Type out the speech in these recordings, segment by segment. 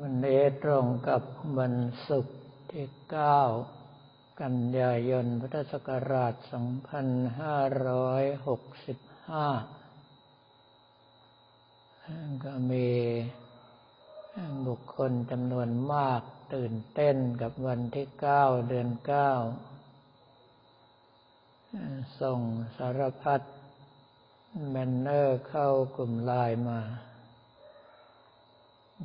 วันนี้ตรงกับวันศุกร์ที่เก้ากันยายน พุทธศักราช 2565 ก็มีบุคคลจำนวนมากตื่นเต้นกับวันที่เก้าเดือนเก้าส่งสารพัดแมนเนอร์เข้ากลุ่มไลน์มา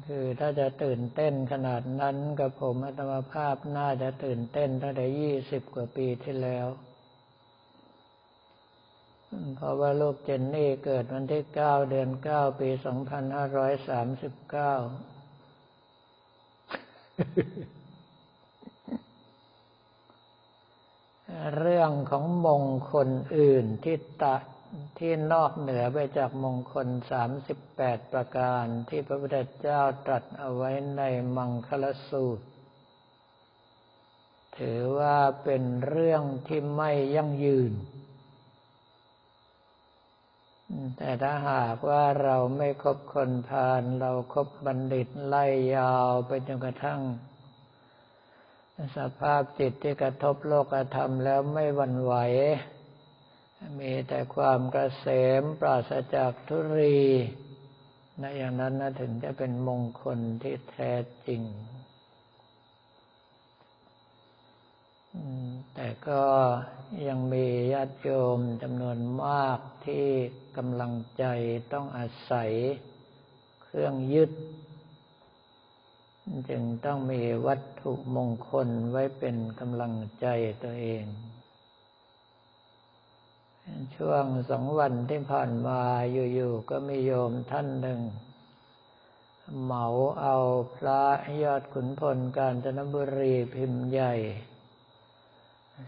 คือถ้าจะตื่นเต้นขนาดนั้นกับผมอัตมาภาพน่าจะตื่นเต้นตั้งแต่ยี่สิบกว่าปีที่แล้ว เพราะว่าลูกเจนนี่เกิดวันที่เก้าเดือนเก้าปีสองพันห้าร้อยสามสิบเก้าเรื่องของมงคลอื่นที่ตะ ที่นอกเหนือไปจากมงคลสามสิบแปดประการที่พระพุทธเจ้าตรัสเอาไว้ในมังคลสูตร ถือว่าเป็นเรื่องที่ไม่ยั่งยืน แต่ถ้าหากว่าเราไม่คบคนพาลเราครบบัณฑิตไล่ยาวไปจนกระทั่ง สภาพจิตที่กระทบโลกธรรมแล้วไม่หวั่นไหว มีแต่ความกระเสมปราศจากทุรีนะอย่างนั้นนะถึงจะเป็นมงคลที่แท้จริง แต่ก็ยังมีญาติโยมจำนวนมากที่กำลังใจต้องอาศัยเครื่องยึด จึงต้องมีวัตถุมงคลไว้เป็นกำลังใจตัวเอง ช่วงสองวันที่ผ่านมาอยู่ๆก็มีโยมท่านหนึ่ง เหมาเอาพระยอดขุนพลกาญจนบุรีพิมพ์ใหญ่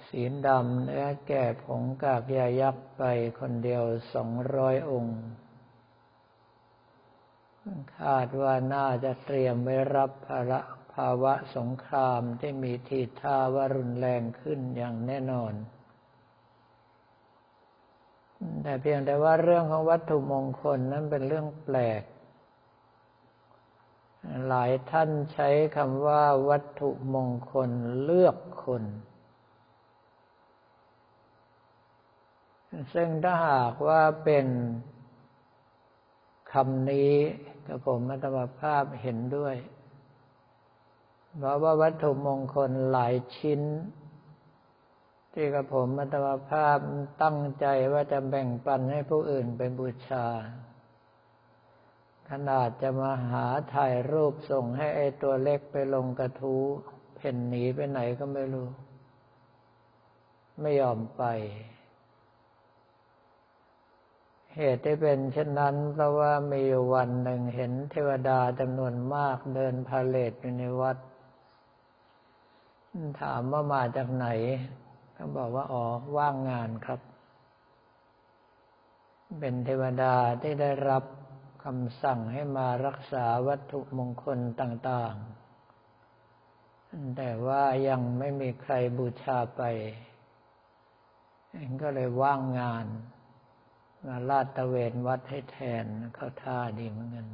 สีดำเนื้อแก่ผงกากยายักษ์ไปคนเดียวสองร้อยองค์ คาดว่าน่าจะเตรียมไว้รับภาระภาวะสงครามที่มีทีท่าว่ารุนแรงขึ้นอย่างแน่นอน แต่เพียงแต่ว่าเรื่องของวัตถุมงคลนั้นเป็นเรื่องแปลก หลายท่านใช้คำว่าวัตถุมงคลเลือกคน ซึ่งถ้าหากว่าเป็นคำนี้กับผมมัตมภาพเห็นด้วย เพราะว่าวัตถุมงคลหลายชิ้น ที่กระผมมัตมภาพตั้งใจว่าจะแบ่งปันให้ผู้อื่นเป็นบูชา ขนาดจะมาหาถ่ายรูปส่งให้ไอตัวเล็กไปลงกระทู้เพ่นหนีไปไหนก็ไม่รู้ ไม่ยอมไป เหตุที่เป็นเช่นนั้น เพราะว่ามีวันหนึ่งเห็นเทวดาจำนวนมากเดินพาเลทอยู่ในวัด ถามว่ามาจากไหน เขาบอกว่าอ๋อว่างงานครับ เป็นเทวดาที่ได้รับคำสั่งให้มารักษาวัตถุมงคลต่างๆ แต่ว่ายังไม่มีใครบูชาไป ก็เลยว่างงาน มาลาดตะเวนวัดให้แทนเข้าท่าดีเหมือนกัน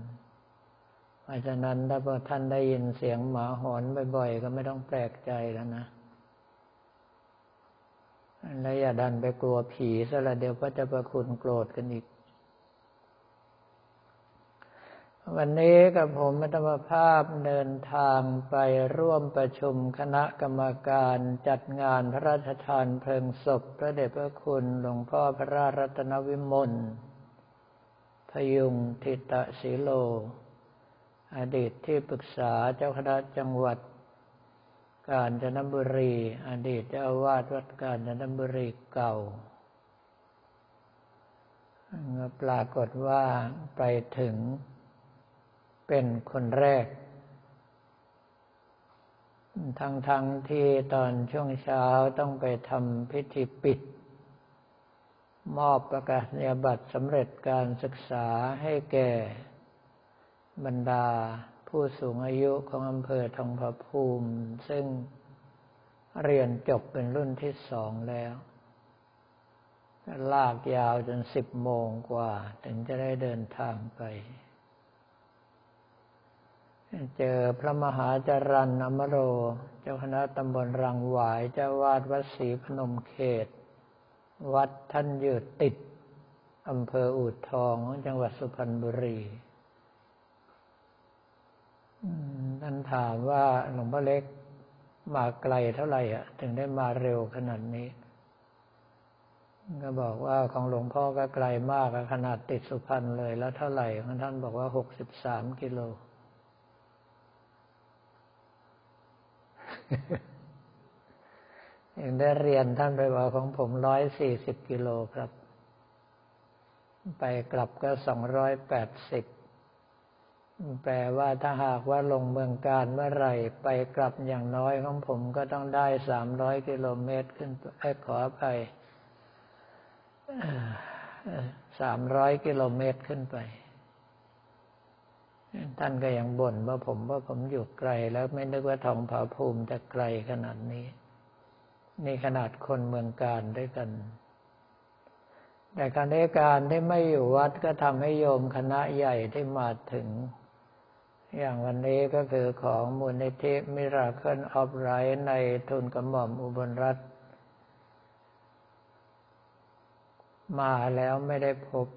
เพราะฉะนั้นถ้าพอท่านได้ยินเสียงหมาหอนบ่อยๆ ก็ไม่ต้องแปลกใจแล้วนะ แล้วอย่าดันไปกลัวผีซะละเดี๋ยวก็จะประคุณโกรธกันอีก วันนี้กับผมมัตมภาพเดินทางไปร่วมประชุมคณะกรรมการจัดงานพระราชทานเพลิงศพ พระเดชพระคุณหลวงพ่อพระรารัตนวิมลพยุงทิตะศิโล อดีตที่ปรึกษาเจ้าคณะจังหวัด กาญจนบุรี อดีตเจ้าวาดวัดกาญจนบุรีเก่าปรากฏว่าไปถึงเป็นคนแรก ทั้งๆทที่ตอนช่วงเช้าต้องไปทำพิธีปิด มอบประกาศนียบัตรสำเร็จการศึกษาให้แก่บรรดา ผู้สูงอายุของอำเภอทองผาภูมิ ซึ่งเรียนจบเป็นรุ่นที่สองแล้ว ลากยาวจนสิบโมงกว่า ถึงจะได้เดินทางไป เจอพระมหาจรันอมโร เจ้าคณะตำบลรังหวายเจ้าวาดวัดศรีพนมเขต วัดท่านอยืดติดอำเภออูดทองของจังหวัดสุพรรณบุรี ท่านถามว่าหลวงพ่อเล็กมาไกลเท่าไหร่อะถึงได้มาเร็วขนาดนี้ ก็บอกว่าของหลวงพ่อก็ไกลมากขนาดติดสุพรรณเลย แล้วเท่าไหร่ท่านบอกว่าหกสิบสามกิโลยังได้เรียนท่านไปว่าของผมร้อยสี่สิบกิโลครับ ไปกลับก็สองร้อยแปดสิบ แปลว่าถ้าหากว่าลงเมืองการเมื่อไหร่ไปกลับอย่างน้อยของผมก็ต้องได้สามร้อยกิโลเมตรขึ้นไอ้ขอไปสามร้อยกิโลเมตรขึ้นไป ท่านก็ยังบ่นว่าผมว่าผมอยู่ไกล แล้วไม่นึกว่าทองผาภูมิจะไกลขนาดนี้ นี่ขนาดคนเมืองการด้วยกัน แต่การได้การที่ไม่อยู่วัดก็ทำให้โยมคณะใหญ่ที่มาถึง อย่างวันนี้ก็คือของมูลนิธิมิราเคิลออฟไรในทุนกระหม่อมอุบลรัฐ มาแล้วไม่ได้พบ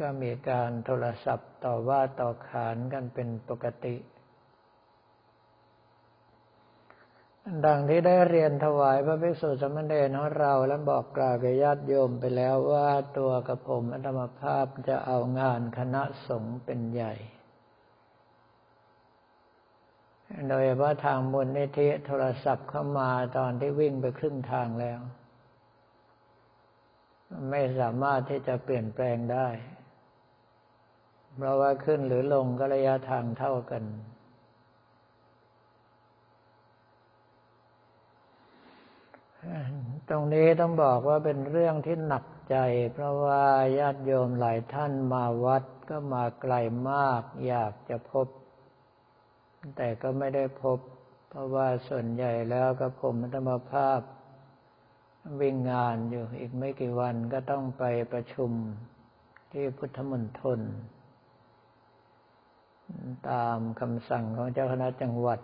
ก็มีการโทรศัพท์ต่อว่าต่อขานกันเป็นปกติ ดังที่ได้เรียนถวายพระภิกษุสมณเณรของเราและบอกกล่าวกับญาติโยมไปแล้วว่าตัวกระผมอัตมภาพจะเอางานคณะสงฆ์เป็นใหญ่ โดยว่าทางมูลนิธิโทรศัพท์เข้ามาตอนที่วิ่งไปครึ่งทางแล้ว ไม่สามารถที่จะเปลี่ยนแปลงได้ เพราะว่าขึ้นหรือลงก็ระยะทางเท่ากัน ตรงนี้ต้องบอกว่าเป็นเรื่องที่หนักใจ เพราะว่าญาติโยมหลายท่านมาวัดก็มาไกลมาก อยากจะพบ แต่ก็ไม่ได้พบ เพราะว่าส่วนใหญ่แล้วก็ผมธรรมภาพ วิ่งงานอยู่อีกไม่กี่วันก็ต้องไปประชุมที่พุทธมณฑลตามคำสั่งของเจ้าคณะจังหวัด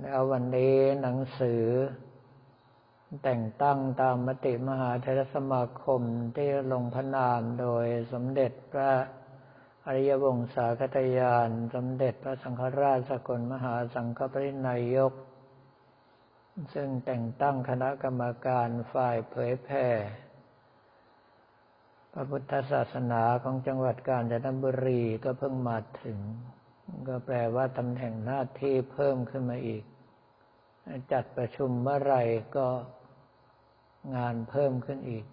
แล้ววันนี้หนังสือ แต่งตั้งตามมติมหาเทรสมาคมที่ลงพระนามโดยสมเด็จพระอริยวงศาคตยาน สมเด็จพระสังฆราชสกลมหาสังฆปรินายก ซึ่งแต่งตั้งคณะกรรมการฝ่ายเผยแผ่พระพุทธศาสนาของจังหวัดกาญจนบุรีก็เพิ่งมาถึง ก็แปลว่าตำแหน่งหน้าที่เพิ่มขึ้นมาอีก จัดประชุมเมื่อไรก็งานเพิ่มขึ้นอีก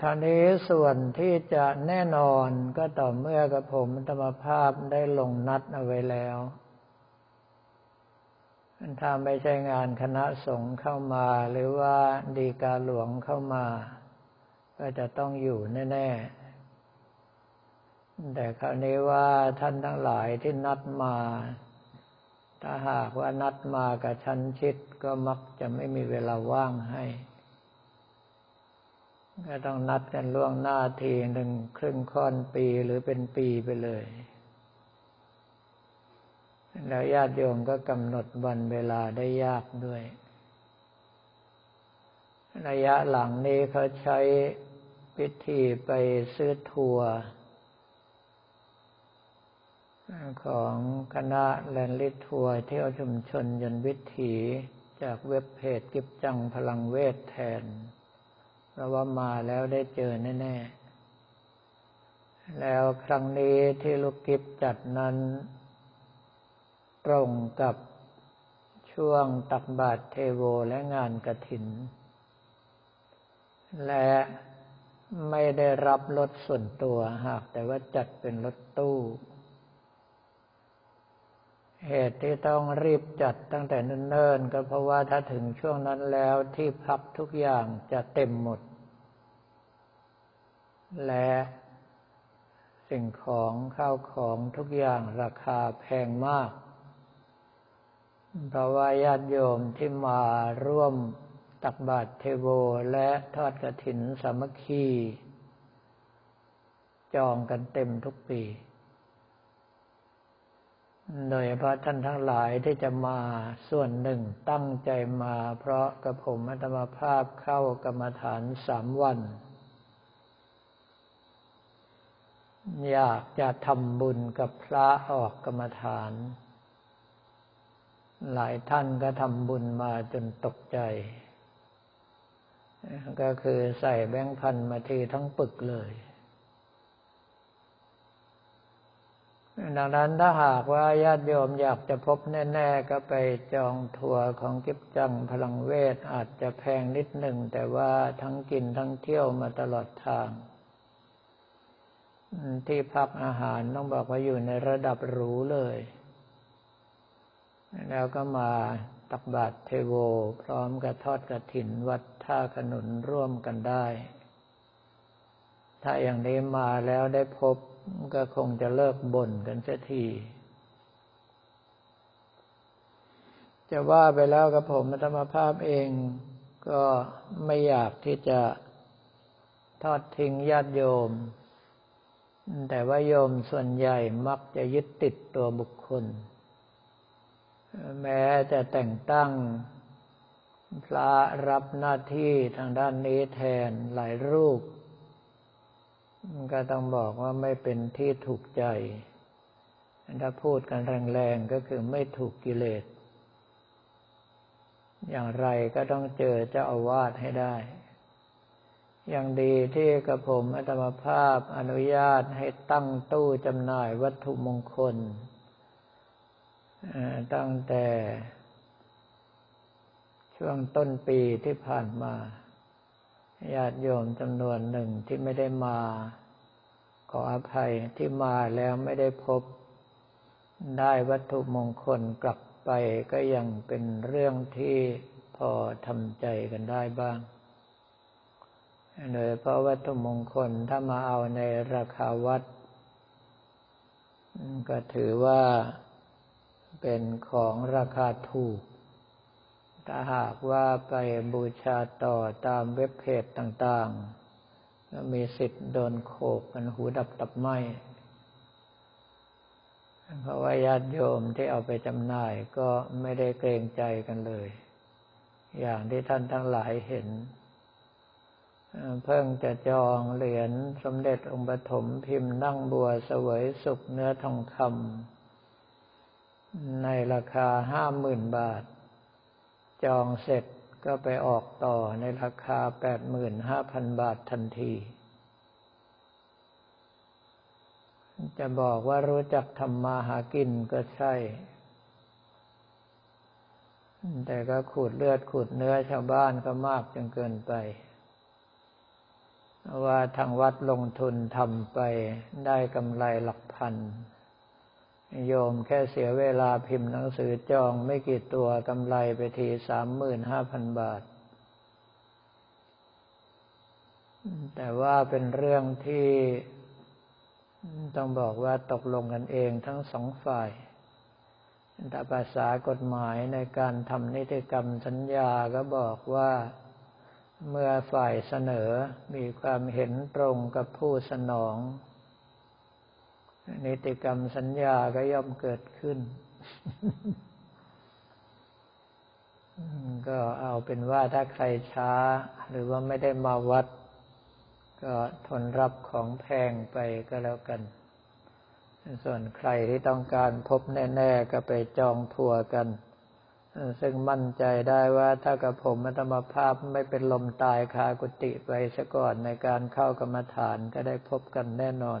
คราวนี้ส่วนที่จะแน่นอนก็ต่อเมื่อกับผมธรรมภาพได้ลงนัดเอาไว้แล้วถ้าไม่ใช่งานคณะสงฆ์เข้ามาหรือว่าดีกาหลวงเข้ามา ก็จะต้องอยู่แน่ ๆ แต่คราวนี้ว่าท่านทั้งหลายที่นัดมา ถ้าหากว่านัดมากับชันชิดก็มักจะไม่มีเวลาว่างให้ ก็ต้องนัดกันล่วงหน้าทีหนึ่งครึ่งค่อนปีหรือเป็นปีไปเลย แล้วญาติโยมก็กำหนดวันเวลาได้ยากด้วย ระยะหลังนี้เขาใช้พิธีไปซื้อทัวร์ ของคณะแลนลิทัวร์เที่ยวชุมชนยนวิถีจากเว็บเพจกิบจังพลังเวทแทน เพราะว่ามาแล้วได้เจอแน่ ๆ แล้วครั้งนี้ที่ลูกกิบจัดนั้น ตรงกับช่วงตักบาตรเทโวและงานกระถิน และไม่ได้รับรถส่วนตัวหากแต่ว่าจัดเป็นรถตู้ เหตุที่ต้องรีบจัดตั้งแต่เนิ่นๆก็เพราะว่าถ้าถึงช่วงนั้นแล้วที่พักทุกอย่างจะเต็มหมด และสิ่งของข้าวของทุกอย่างราคาแพงมาก เพราะว่าญาติโยมที่มาร่วมตักบาตรเทโวและทอดกระถินสามัคคี จองกันเต็มทุกปี โดยพระท่านทั้งหลายที่จะมาส่วนหนึ่งตั้งใจมาเพราะกระผมอัตมาภาพเข้ากรรมฐานสามวัน อยากจะทำบุญกับพระออกกรรมฐาน หลายท่านก็ทำบุญมาจนตกใจ ก็คือใส่แบงค์พันมาทีทั้งปึกเลย ดังนั้นถ้าหากว่าญาติโยมอยากจะพบแน่ ๆ ก็ไปจองทัวร์ของกิบจังพลังเวทอาจจะแพงนิดหนึ่ง แต่ว่าทั้งกินทั้งเที่ยวมาตลอดทาง ที่พักอาหารต้องบอกว่าอยู่ในระดับหรูเลย แล้วก็มาตักบาตรเทโว พร้อมกับทอดกระถินวัดท่าขนุนร่วมกันได้ ถ้าอย่างนี้มาแล้วได้พบ ก็คงจะเลิกบ่นกันเสียที จะว่าไปแล้วกับผมธรรมภาพเองก็ไม่อยากที่จะทอดทิ้งญาติโยม แต่ว่าโยมส่วนใหญ่มักจะยึดติดตัวบุคคล แม้จะแต่งตั้งพระรับหน้าที่ทางด้านนี้แทนหลายรูป ก็ต้องบอกว่าไม่เป็นที่ถูกใจ ถ้าพูดกันแรงๆก็คือไม่ถูกกิเลส อย่างไรก็ต้องเจอเจ้าอาวาสให้ได้ อย่างดีที่กระผมอัตมภาพอนุญาตให้ตั้งตู้จำหน่ายวัตถุมงคล ตั้งแต่ช่วงต้นปีที่ผ่านมา ญาติโยมจำนวนหนึ่งที่ไม่ได้มา ขออภัยที่มาแล้วไม่ได้พบ ได้วัตถุมงคลกลับไปก็ยังเป็นเรื่องที่พอทำใจกันได้บ้างโดยเพราะวัตถุมงคลถ้ามาเอาในราคาวัด ก็ถือว่าเป็นของราคาถูก ถ้าหากว่าไปบูชาต่อตามเว็บเพจต่างๆ ก็มีสิทธิ์โดนโขกกันหูดับตับไหมเพราะว่าญาติโยมที่เอาไปจำหน่ายก็ไม่ได้เกรงใจกันเลย อย่างที่ท่านทั้งหลายเห็น เพิ่งจะจองเหรียญสมเด็จองค์ปฐมพิมพ์นั่งบัวเสวยสุขเนื้อทองคำในราคาห้าหมื่นบาท จองเสร็จก็ไปออกต่อในราคาแปดหมื่นห้าพันบาททันที จะบอกว่ารู้จักทำมาหากินก็ใช่ แต่ก็ขูดเลือดขูดเนื้อชาวบ้านก็มากจนเกินไป ว่าทางวัดลงทุนทำไปได้กำไรหลักพัน โยมแค่เสียเวลาพิมพ์หนังสือจองไม่กี่ตัวกำไรไปทีสามหมื่นห้าพันบาท แต่ว่าเป็นเรื่องที่ต้องบอกว่าตกลงกันเองทั้งสองฝ่ายแต่ภาษากฎหมายในการทำนิติกรรมสัญญาก็บอกว่าเมื่อฝ่ายเสนอมีความเห็นตรงกับผู้สนอง นิติกรรมสัญญาก็ย่อมเกิดขึ้น ก็เอาเป็นว่าถ้าใครช้า หรือว่าไม่ได้มาวัด ก็ทนรับของแพงไปก็แล้วกัน ส่วนใครที่ต้องการพบแน่ ๆ ก็ไปจองทัวร์กัน ซึ่งมั่นใจได้ว่าถ้ากับผมธรรมภาพไม่เป็นลมตายคากุติไปซะก่อนในการเข้ากรรมฐานก็ได้พบกันแน่นอน